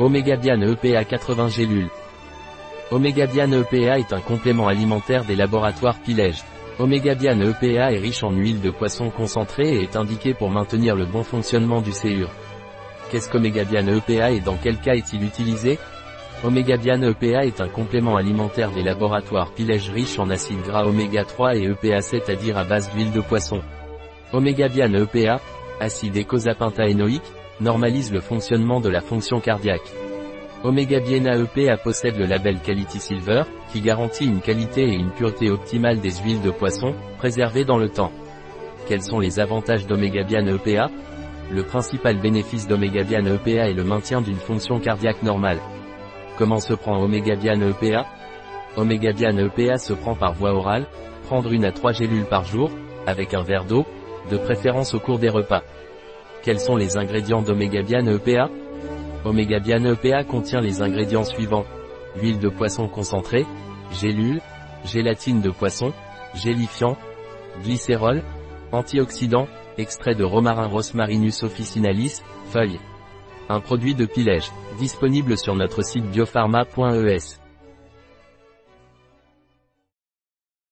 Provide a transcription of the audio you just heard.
Omégabian EPA 80 gélules. Omégabian EPA est un complément alimentaire des laboratoires Pilège. Omégabian EPA est riche en huile de poisson concentrée et est indiqué pour maintenir le bon fonctionnement du séur. Qu'est-ce qu'Omégabian EPA et dans quel cas est-il utilisé? Omégabian EPA est un complément alimentaire des laboratoires Pilège riche en acides gras oméga 3 et EPA 7 à dire à base d'huile de poisson. Omégabian EPA, acide écosapentaénoïque, normalise le fonctionnement de la fonction cardiaque. Omega Biena EPA possède le label Quality Silver, qui garantit une qualité et une pureté optimale des huiles de poisson, préservées dans le temps. Quels sont les avantages d'Omegabian EPA Le principal bénéfice d'Omegabian EPA est le maintien d'une fonction cardiaque normale. Comment se prend Omegabian EPA Omegabian EPA se prend par voie orale, prendre une à trois gélules par jour, avec un verre d'eau, de préférence au cours des repas. Quels sont les ingrédients d'Omegabian EPA Omegabian EPA contient les ingrédients suivants. Huile de poisson concentrée, gélules, gélatine de poisson, gélifiant, glycérol, antioxydant, extrait de romarin rosmarinus officinalis, feuilles. Un produit de Pilège, disponible sur notre site biopharma.es.